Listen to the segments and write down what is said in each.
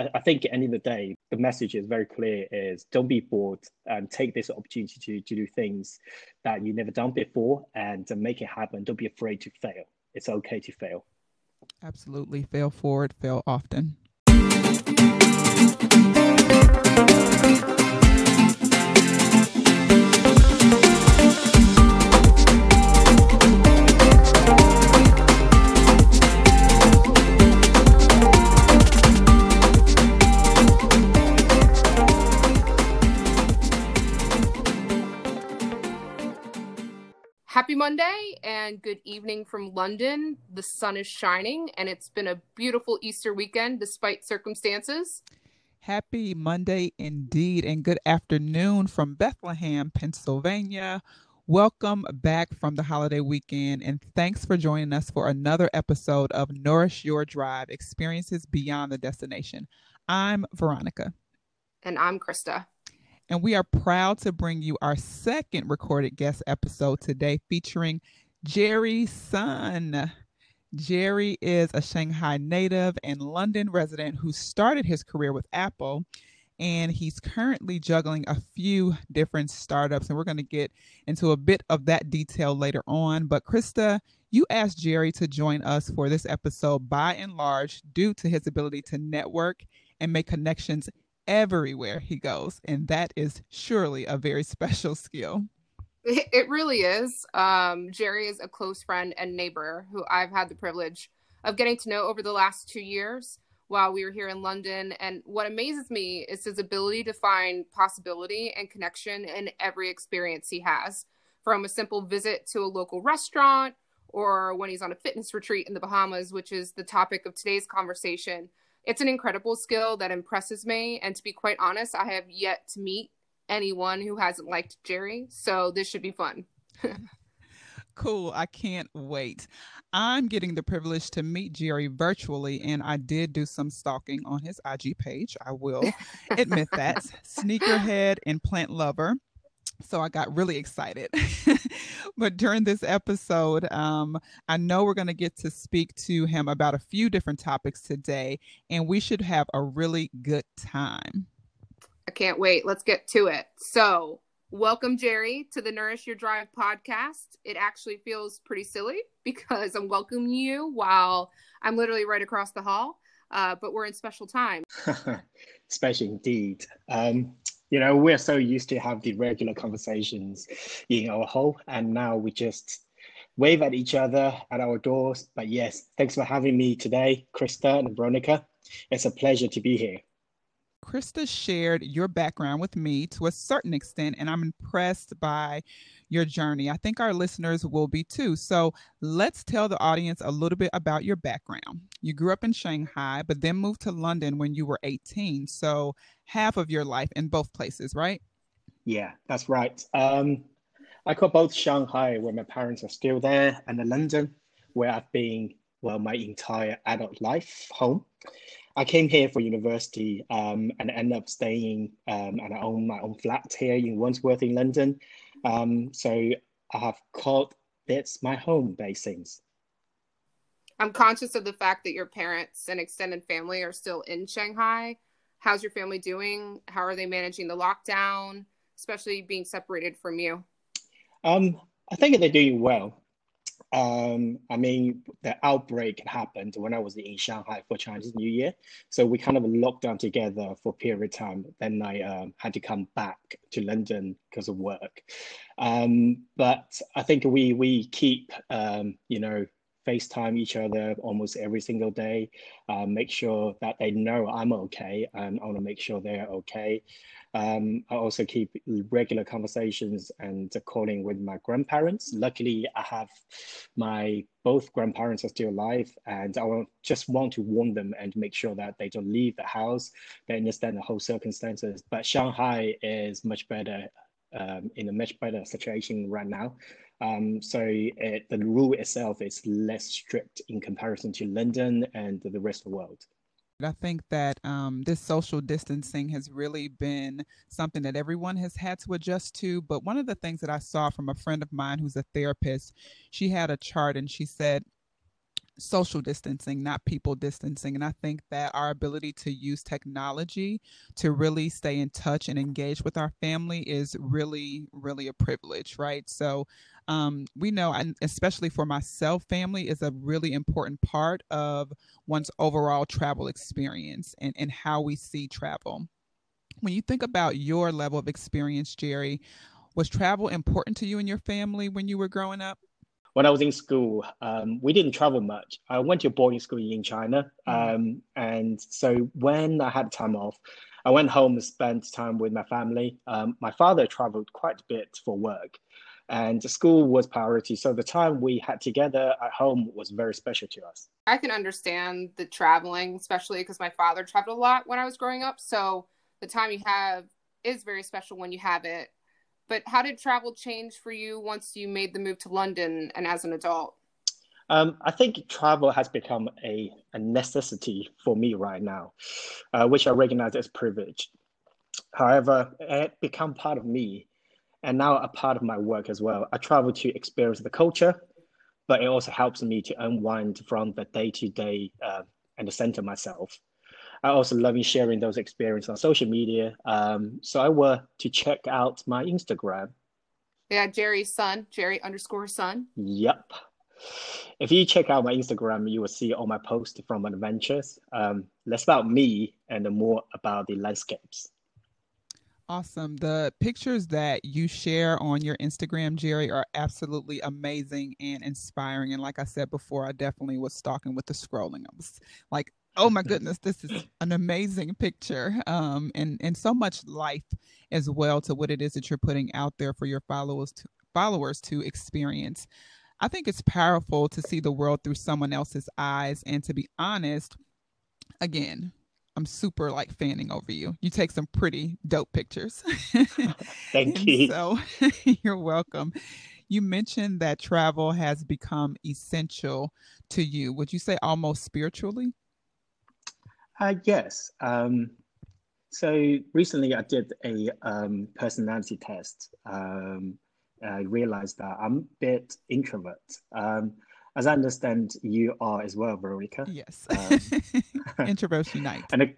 I, I, think at the end of the day, the message is very clear: is don't be bored and take this opportunity to, to do things that you've never done before and uh, make it happen. Don't be afraid to fail. It's okay to fail. Absolutely, fail forward, fail often. Monday and good evening from London. The sun is shining and it's been a beautiful Easter weekend despite circumstances. Happy Monday indeed, and good afternoon from Bethlehem, Pennsylvania. Welcome back from the holiday weekend, and thanks for joining us for another episode of Nourish Your Drive Experiences Beyond the Destination. I'm Veronica. And I'm Krista and we are proud to bring you our second recorded guest episode today featuring Jerry Sun. Jerry is a Shanghai native and London resident who started his career with Apple and he's currently juggling a few different startups and we're going to get into a bit of that detail later on but krista you asked jerry to join us for this episode by and large due to his ability to network and make connections everywhere he goes. And that is surely a very special skill. It really is. Um, Jerry is a close friend and neighbor who I've had the privilege of getting to know over the last two years while we were here in London. And what amazes me is his ability to find possibility and connection in every experience he has, from a simple visit to a local restaurant or when he's on a fitness retreat in the Bahamas, which is the topic of today's conversation, it's an incredible skill that impresses me. And to be quite honest, I have yet to meet anyone who hasn't liked Jerry. So this should be fun. cool. I can't wait. I'm getting the privilege to meet Jerry virtually, and I did do some stalking on his IG page. I will admit that. Sneakerhead and plant lover. So I got really excited. but during this episode, um, I know we're going to get to speak to him about a few different topics today, and we should have a really good time. I can't wait. Let's get to it. So, welcome, Jerry, to the Nourish Your Drive podcast. It actually feels pretty silly because I'm welcoming you while I'm literally right across the hall, uh, but we're in special time. special indeed. Um, you know we're so used to have the regular conversations in our hall and now we just wave at each other at our doors. But yes thanks for having me today krista and veronica. It's a pleasure to be here. Krista shared your background with me to a certain extent and i'm impressed by your journey. I think our listeners will be too. So let's tell the audience a little bit about your background. You grew up in Shanghai, but then moved to London when you were 18. So half of your life in both places, right? Yeah, that's right. Um, I call both Shanghai, where my parents are still there, and London, where I've been, well, my entire adult life home. I came here for university um, and ended up staying um, and I own my own flat here in Wandsworth in London. Um, so I have called this my home base since. I'm conscious of the fact that your parents and extended family are still in Shanghai. How's your family doing? How are they managing the lockdown, especially being separated from you? Um, I think they're doing well. Um, I mean, the outbreak happened when I was in Shanghai for Chinese New Year. So we kind of locked down together for a period of time. Then I um, had to come back to London because of work. Um, but I think we we keep, um, you know, FaceTime each other almost every single day, uh, make sure that they know I'm okay and I want to make sure they're okay. Um, I also keep regular conversations and calling with my grandparents. Luckily, I have my both grandparents are still alive, and I just want to warn them and make sure that they don't leave the house. They understand the whole circumstances. But Shanghai is much better um, in a much better situation right now. Um, so it, the rule itself is less strict in comparison to London and the rest of the world. I think that um, this social distancing has really been something that everyone has had to adjust to. But one of the things that I saw from a friend of mine who's a therapist, she had a chart and she said, social distancing, not people distancing. And I think that our ability to use technology to really stay in touch and engage with our family is really, really a privilege, right? So um, we know, and especially for myself, family is a really important part of one's overall travel experience and, and how we see travel. When you think about your level of experience, Jerry, was travel important to you and your family when you were growing up? when I was in school, um, we didn't travel much. I went to a boarding school in China. Mm. Um, and so when I had time off, I went home and spent time with my family. Um, my father traveled quite a bit for work, and school was priority. So the time we had together at home was very special to us. I can understand the traveling, especially because my father traveled a lot when I was growing up. So the time you have is very special when you have it. But how did travel change for you once you made the move to London and as an adult? Um, I think travel has become a, a necessity for me right now, uh, which I recognize as privilege. However, it become part of me and now a part of my work as well. I travel to experience the culture, but it also helps me to unwind from the day to day and center myself. I also love sharing those experiences on social media. Um, so I were to check out my Instagram. Yeah, Jerry's son, Jerry underscore Sun. Yep. If you check out my Instagram, you will see all my posts from adventures. Um, less about me and more about the landscapes. Awesome. The pictures that you share on your Instagram, Jerry, are absolutely amazing and inspiring. And like I said before, I definitely was stalking with the scrolling. I was like, oh my goodness, this is an amazing picture. Um, and, and so much life as well to what it is that you're putting out there for your followers to, followers to experience. I think it's powerful to see the world through someone else's eyes. And to be honest, again, I'm super like fanning over you. You take some pretty dope pictures. Thank you. So you're welcome. You mentioned that travel has become essential to you. Would you say almost spiritually? Uh, yes. Um, so recently I did a um, personality test. Um, I realized that I'm a bit introvert. Um, as I understand, you are as well, Veronica. Yes. Um, Introverts unite. And, a,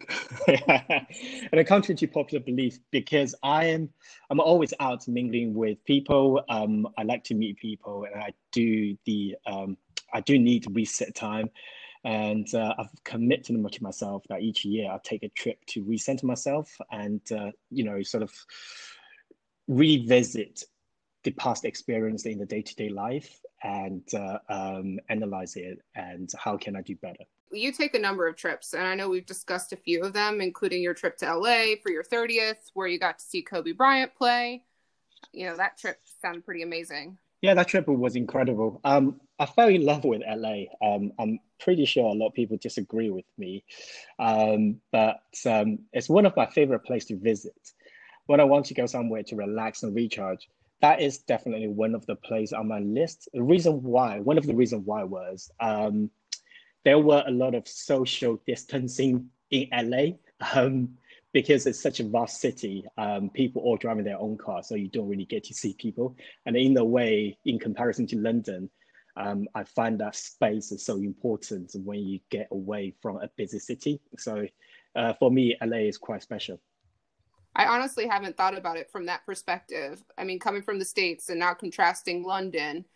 and a contrary to popular belief, because I am, I'm always out mingling with people. Um, I like to meet people, and I do the, um, I do need to reset time. And uh, I've committed to myself that each year I'll take a trip to recenter myself and, uh, you know, sort of revisit the past experience in the day-to-day life and uh, um, analyze it and how can I do better. You take a number of trips, and I know we've discussed a few of them, including your trip to LA for your 30th, where you got to see Kobe Bryant play. You know, that trip sounded pretty amazing. Yeah, that trip was incredible. Um, I fell in love with LA. Um, I'm pretty sure a lot of people disagree with me, um, but um, it's one of my favorite places to visit. When I want to go somewhere to relax and recharge, that is definitely one of the places on my list. The reason why, one of the reasons why was um, there were a lot of social distancing in LA um, because it's such a vast city. Um, people all driving their own cars, so you don't really get to see people. And in a way, in comparison to London, um, I find that space is so important when you get away from a busy city. So uh, for me, LA is quite special. I honestly haven't thought about it from that perspective. I mean, coming from the States and now contrasting London,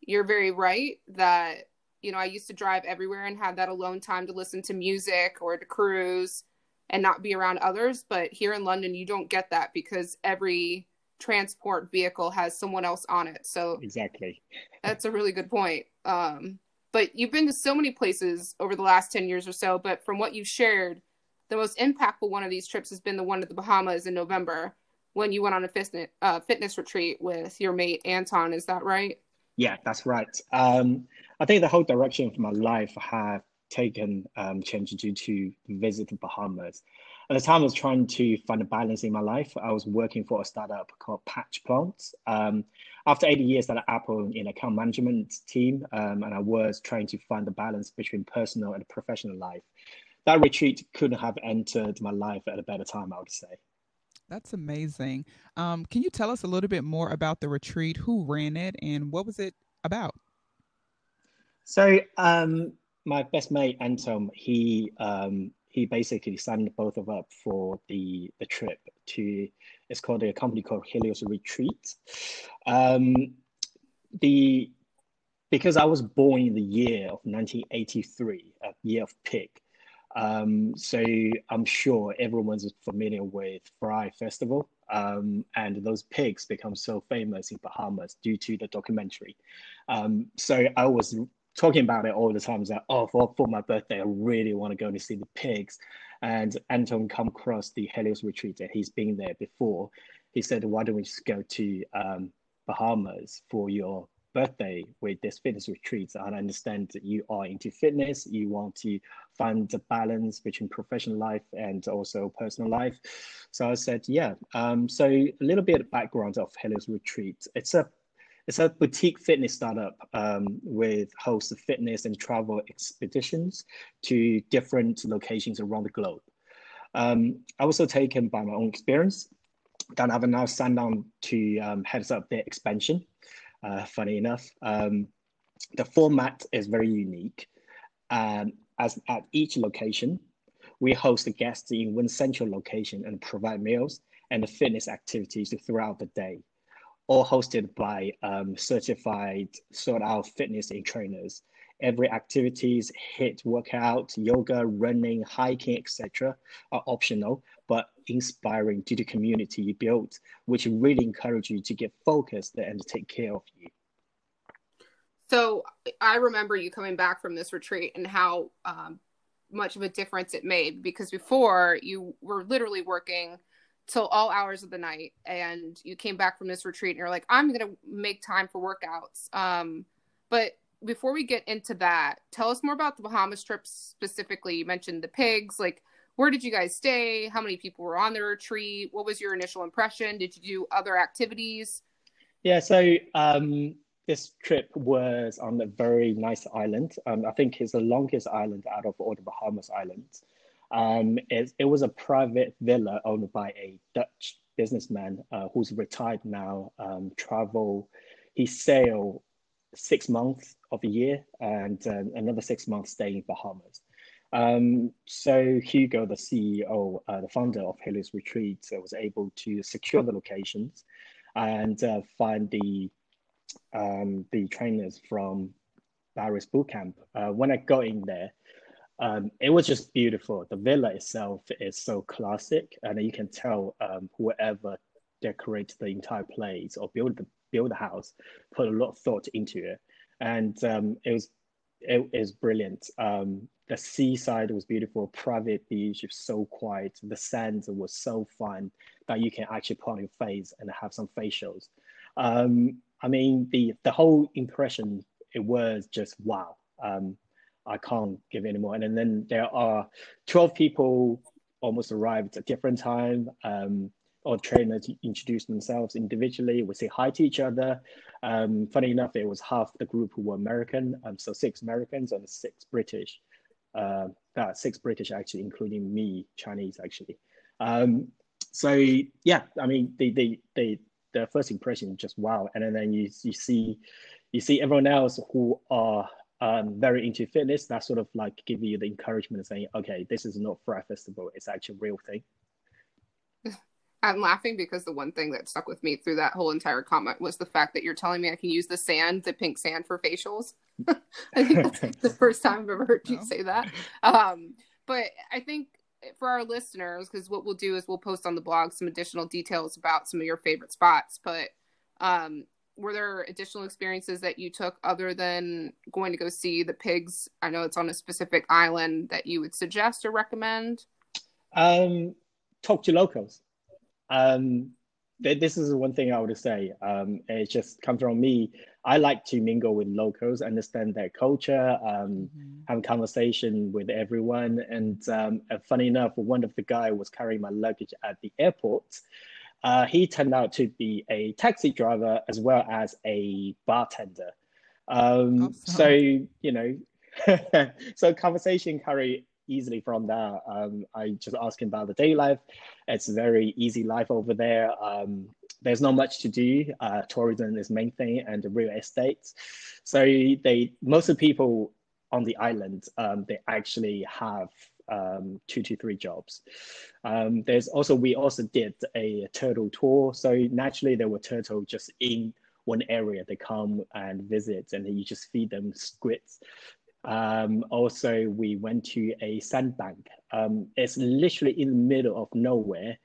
you're very right that, you know, I used to drive everywhere and have that alone time to listen to music or to cruise and not be around others. But here in London, you don't get that because every transport vehicle has someone else on it. So exactly. that's a really good point. Um, but you've been to so many places over the last 10 years or so, but from what you've shared, the most impactful one of these trips has been the one to the Bahamas in November when you went on a fitness, uh, fitness retreat with your mate Anton. Is that right? Yeah, that's right. Um, I think the whole direction of my life have taken um, change due to visit the Bahamas. At the time, I was trying to find a balance in my life. I was working for a startup called Patch Plants. Um, after 80 years at Apple in account management team, um, and I was trying to find the balance between personal and professional life that retreat couldn't have entered my life at a better time, I would say. That's amazing. Um, can you tell us a little bit more about the retreat? Who ran it and what was it about? So, um, my best mate Anton, he um, he basically signed both of up for the the trip to. It's called a company called Helios Retreat. Um, the because I was born in the year of 1983, a year of pig. Um, so I'm sure everyone's familiar with Fyre Festival. Um, and those pigs become so famous in Bahamas due to the documentary. Um, so I was talking about it all the time. That oh, for, for my birthday, I really want to go and see the pigs. And Anton come across the Helios retreat, and he's been there before. He said, "Why don't we just go to um, Bahamas for your birthday with this fitness retreat. And I understand that you are into fitness. You want to find the balance between professional life and also personal life. So I said, yeah. Um, so a little bit of background of Helios Retreat. It's a it's a boutique fitness startup um, with hosts of fitness and travel expeditions to different locations around the globe. Um, I was also taken by my own experience. Then I've now signed on to um, heads up their expansion uh, funny enough. Um, the format is very unique. Um, as at each location, we host the guests in one central location and provide meals and the fitness activities throughout the day, all hosted by um, certified sort out fitness trainers. Every activities, HIIT workout, yoga, running, hiking, etc., are optional, but inspiring to the community you built, which really encourage you to get focused and take care of you. So I remember you coming back from this retreat and how um, much of a difference it made because before you were literally working till all hours of the night and you came back from this retreat and you're like i'm going to make time for workouts um, but before we get into that tell us more about the bahamas trip specifically you mentioned the pigs like where did you guys stay? How many people were on the retreat? What was your initial impression? Did you do other activities? Yeah, so um, this trip was on a very nice island. Um, I think it's the longest island out of all the Bahamas islands. Um, it, it was a private villa owned by a Dutch businessman uh, who's retired now. Um, travel, he sailed six months of a year and uh, another six months staying in Bahamas. Um, so Hugo, the CEO, uh, the founder of Helios Retreats, uh, was able to secure the locations and uh, find the um, the trainers from Barry's Bootcamp. Uh, when I got in there, um, it was just beautiful. The villa itself is so classic, and you can tell um, whoever decorated the entire place or build the build the house put a lot of thought into it, and um, it was it is brilliant. Um, the seaside was beautiful, private beach was so quiet, the sand was so fun that you can actually put on your face and have some facials. Um, I mean, the the whole impression it was just wow. Um, I can't give any more. And then there are 12 people almost arrived at a different time. Um, or trainers introduce themselves individually. We say hi to each other. Um, funny enough, it was half the group who were American, um, so six Americans and six British. Uh, that six British actually, including me, Chinese actually. Um, so yeah, I mean, the the the the first impression just wow, and then you you see you see everyone else who are um, very into fitness. That sort of like give you the encouragement of saying, okay, this is not Fyre Festival; it's actually a real thing. I'm laughing because the one thing that stuck with me through that whole entire comment was the fact that you're telling me I can use the sand, the pink sand for facials. I think that's the first time I've ever heard you say that. Um, but I think for our listeners, because what we'll do is we'll post on the blog some additional details about some of your favorite spots. But um, were there additional experiences that you took other than going to go see the pigs? I know it's on a specific island that you would suggest or recommend. Um, talk to locals um, th- this is one thing I would say. Um, it just comes from me. I like to mingle with locals, understand their culture, um, mm-hmm. have a conversation with everyone. And um, funny enough, one of the guy was carrying my luggage at the airport. Uh, he turned out to be a taxi driver as well as a bartender. Um, awesome. So you know, so conversation carry easily from that. Um, I just ask him about the day life. It's very easy life over there. Um, there's not much to do. Uh, tourism is main thing and the real estate. So they most of the people on the island, um, they actually have um, two to three jobs. Um, there's also we also did a turtle tour. So naturally, there were turtle just in one area. They come and visit, and you just feed them squids. Um, also, we went to a sandbank. Um, it's literally in the middle of nowhere.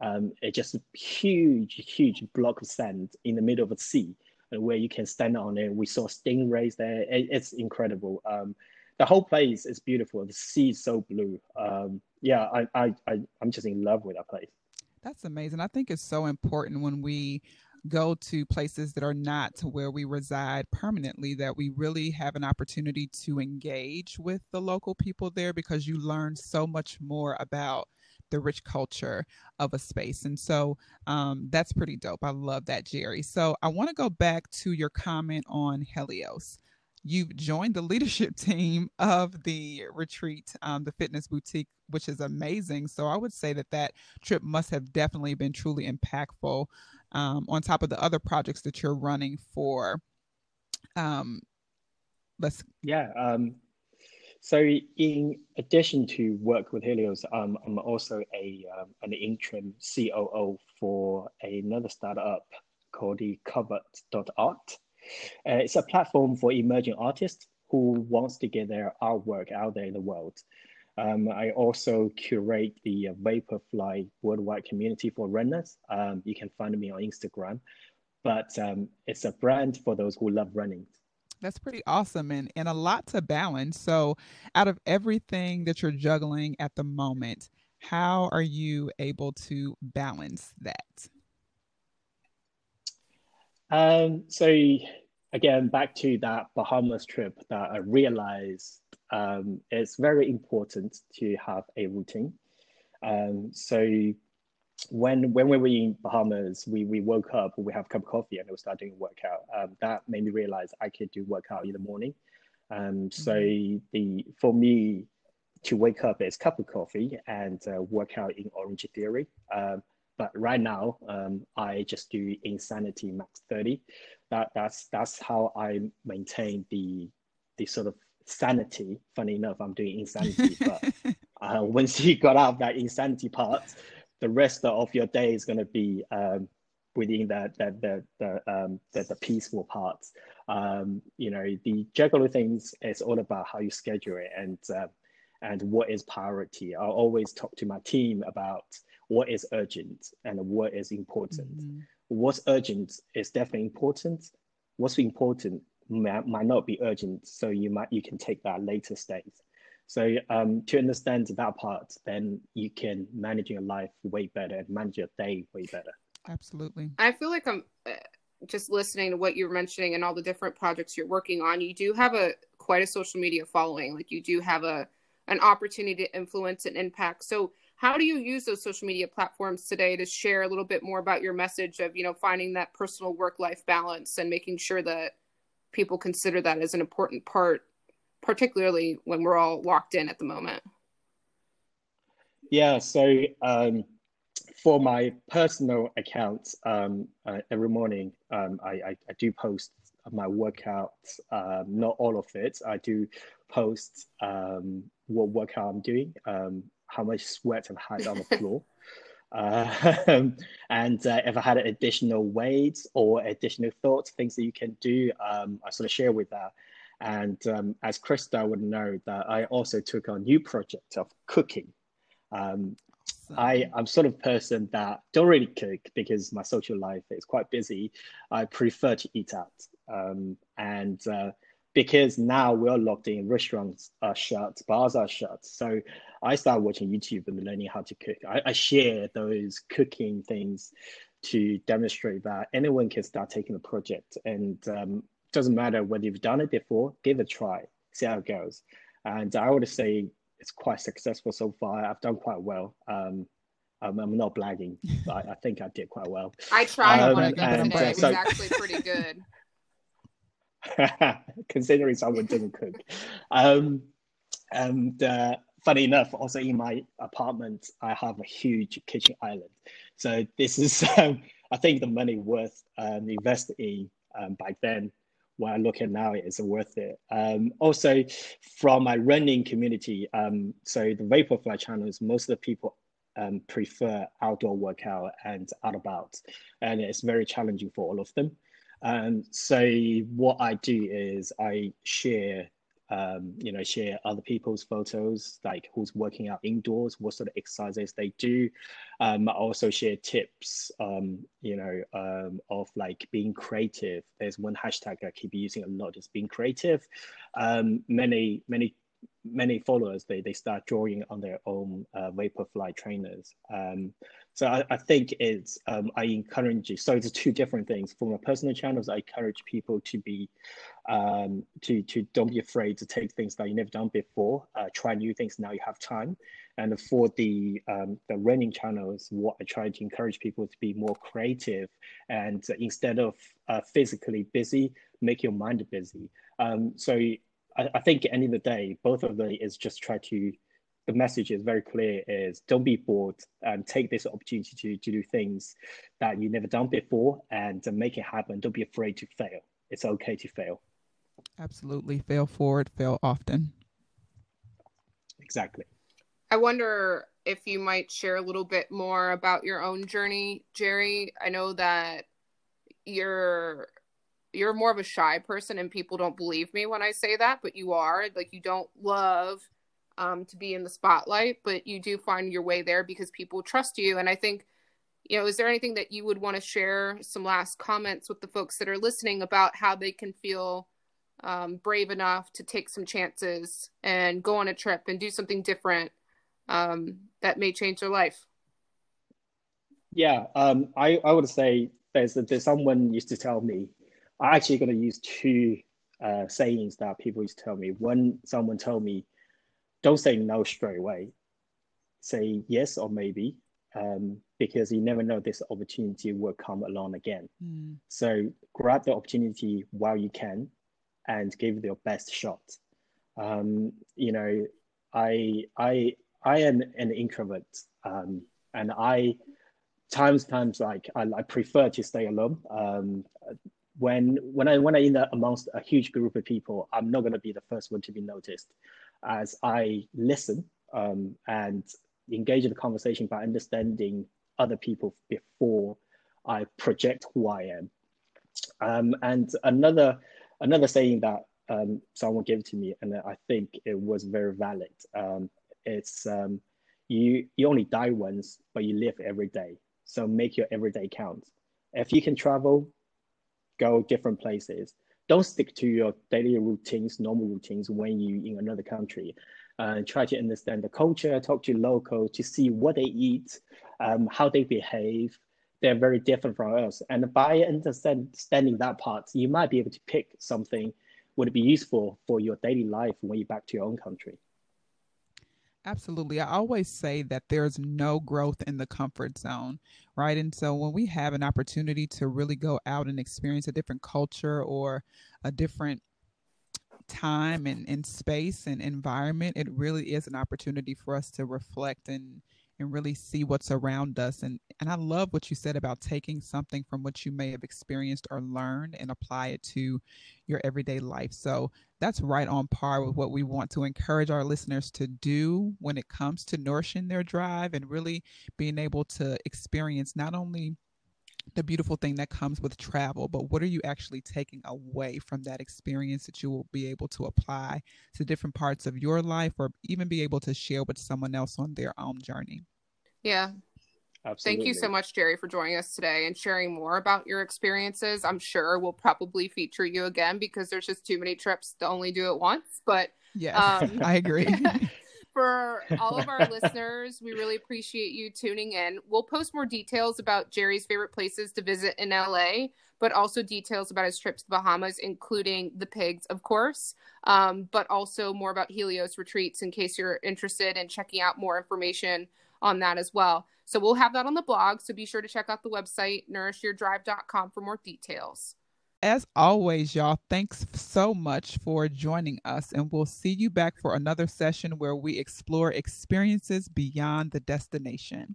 Um, it's just a huge, huge block of sand in the middle of the sea where you can stand on it. We saw stingrays there. It, it's incredible. Um, the whole place is beautiful. The sea is so blue. Um, yeah, I, I, I, I'm just in love with that place. That's amazing. I think it's so important when we go to places that are not where we reside permanently that we really have an opportunity to engage with the local people there because you learn so much more about the rich culture of a space. And so um, that's pretty dope. I love that, Jerry. So I want to go back to your comment on Helios you've joined the leadership team of the retreat, um, the fitness boutique, which is amazing. So I would say that that trip must have definitely been truly impactful um, on top of the other projects that you're running for. Um, let's yeah. Um, so in addition to work with Helios, um, I'm also a um, an interim COO for another startup called the Cupboard.art. Uh, it's a platform for emerging artists who wants to get their artwork out there in the world. Um, I also curate the Vaporfly worldwide community for runners. Um, you can find me on Instagram, but um, it's a brand for those who love running. That's pretty awesome and, and a lot to balance. So, out of everything that you're juggling at the moment, how are you able to balance that? Um, so again, back to that Bahamas trip that I realized um, it's very important to have a routine. Um, so when when we were in Bahamas, we, we woke up, we have a cup of coffee and we started doing workout. Um, that made me realize I could do workout in the morning. Um, so mm-hmm. the for me to wake up is cup of coffee and uh, work out in Orange Theory. Um, but right now, um, I just do Insanity Max 30. That, that's, that's how I maintain the, the sort of sanity. Funny enough, I'm doing Insanity, but uh, once you got out of that Insanity part, the rest of your day is going to be um, within that that the the, um, the, the peaceful parts. Um, you know, the juggler things is all about how you schedule it and uh, and what is priority. I always talk to my team about what is urgent and what is important. Mm-hmm. What's urgent is definitely important. What's important might, might not be urgent, so you might you can take that later stage. So um, to understand that part, then you can manage your life way better and manage your day way better. Absolutely. I feel like I'm uh, just listening to what you're mentioning and all the different projects you're working on. You do have a quite a social media following. Like you do have a an opportunity to influence and impact. So how do you use those social media platforms today to share a little bit more about your message of you know finding that personal work life balance and making sure that people consider that as an important part particularly when we're all locked in at the moment? Yeah so um, for my personal account um, uh, every morning um, I, I, I, do post my workouts um, not all of it. I do post um, what workout i'm doing um, how much sweat I've had on the floor. Uh, and uh, if I had additional weights or additional thoughts, things that you can do, um, I sort of share with that. And um, as Krista would know, that I also took on a new project of cooking. Um, I, I'm sort of person that don't really cook because my social life is quite busy. I prefer to eat out. Um, and uh, because now we're locked in, restaurants are shut, bars are shut. So I started watching YouTube and learning how to cook. I, I share those cooking things to demonstrate that anyone can start taking a project and um, doesn't matter whether you've done it before, give it a try, see how it goes. And I would say it's quite successful so far. I've done quite well. Um, I'm, I'm, not blagging, but I, I, think I did quite well. I tried um, one and, today. Uh, it was so, actually pretty good. considering someone didn't cook. Um, and uh, funny enough, also in my apartment, I have a huge kitchen island. So this is, um, I think, the money worth um, invested in um, back then what I look at now is worth it. Um, also, from my running community, um, so the Vaporfly channels, most of the people um, prefer outdoor workout and out about, and it's very challenging for all of them. Um, so what I do is I share um, you know, share other people's photos, like who's working out indoors, what sort of exercises they do. Um, I also share tips, um, you know, um, of like being creative. There's one hashtag I keep using a lot, is being creative. Um, many, many many followers they, they start drawing on their own uh, vaporfly trainers. Um, so I, I, think it's um, i encourage you so it's two different things. For my personal channels i encourage people to be um, to to don't be afraid to take things that you never done before uh, try new things now you have time. And for the um, the running channels what i try to encourage people to be more creative and instead of uh, physically busy make your mind busy. Um, so I, I think at the end of the day, both of them is just try to the message is very clear is don't be bored and take this opportunity to, to do things that you never done before and make it happen. Don't be afraid to fail. It's okay to fail. Absolutely. Fail forward, fail often. Exactly. I wonder if you might share a little bit more about your own journey, Jerry. I know that you're you're more of a shy person and people don't believe me when I say that, but you are. Like you don't love um, to be in the spotlight, but you do find your way there because people trust you. And I think, you know, is there anything that you would want to share some last comments with the folks that are listening about how they can feel um, brave enough to take some chances and go on a trip and do something different um, that may change their life? Yeah, um, I, I would say there's, there's someone used to tell me I'm actually going to use two uh, sayings that people used to tell me. One, someone told me, don't say no straight away. Say yes or maybe, um, because you never know this opportunity will come along again. Mm. So grab the opportunity while you can and give it your best shot. Um, you know, I I I am an introvert, um, and I times times like I, I prefer to stay alone. Um, when when I when I in the, amongst a huge group of people, I'm not going to be the first one to be noticed, as I listen um, and engage in the conversation by understanding other people before I project who I am. Um, and another another saying that um, someone gave to me, and I think it was very valid. Um, it's um, you you only die once, but you live every day. So make your everyday count. If you can travel, go different places. Don't stick to your daily routines, normal routines when you in another country. Uh, try to understand the culture, talk to locals to see what they eat, um, how they behave. They're very different from us. And by understanding that part, you might be able to pick something would be useful for your daily life when you're back to your own country. Absolutely. I always say that there's no growth in the comfort zone, right? And so when we have an opportunity to really go out and experience a different culture or a different time and, and space and environment, it really is an opportunity for us to reflect and and really see what's around us. And and I love what you said about taking something from what you may have experienced or learned and apply it to your everyday life. So that's right on par with what we want to encourage our listeners to do when it comes to nourishing their drive and really being able to experience not only the beautiful thing that comes with travel, but what are you actually taking away from that experience that you will be able to apply to different parts of your life or even be able to share with someone else on their own journey? Yeah. Absolutely. Thank you so much, Jerry, for joining us today and sharing more about your experiences. I'm sure we'll probably feature you again because there's just too many trips to only do it once. But yeah, um, I agree. for all of our listeners, we really appreciate you tuning in. We'll post more details about Jerry's favorite places to visit in LA, but also details about his trip to the Bahamas, including the pigs, of course, um, but also more about Helios retreats in case you're interested in checking out more information on that as well. So we'll have that on the blog. So be sure to check out the website, nourishyourdrive.com, for more details. As always, y'all, thanks so much for joining us, and we'll see you back for another session where we explore experiences beyond the destination.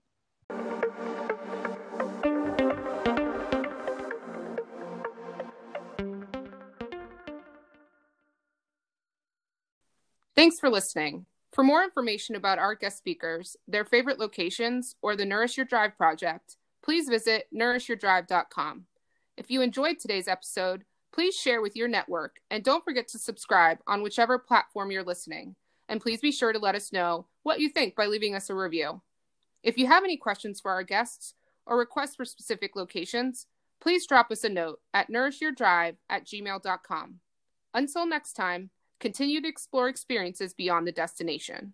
Thanks for listening. For more information about our guest speakers, their favorite locations, or the Nourish Your Drive project, please visit nourishyourdrive.com. If you enjoyed today's episode, please share with your network and don't forget to subscribe on whichever platform you're listening. And please be sure to let us know what you think by leaving us a review. If you have any questions for our guests or requests for specific locations, please drop us a note at nourishyourdrive at gmail.com. Until next time, continue to explore experiences beyond the destination.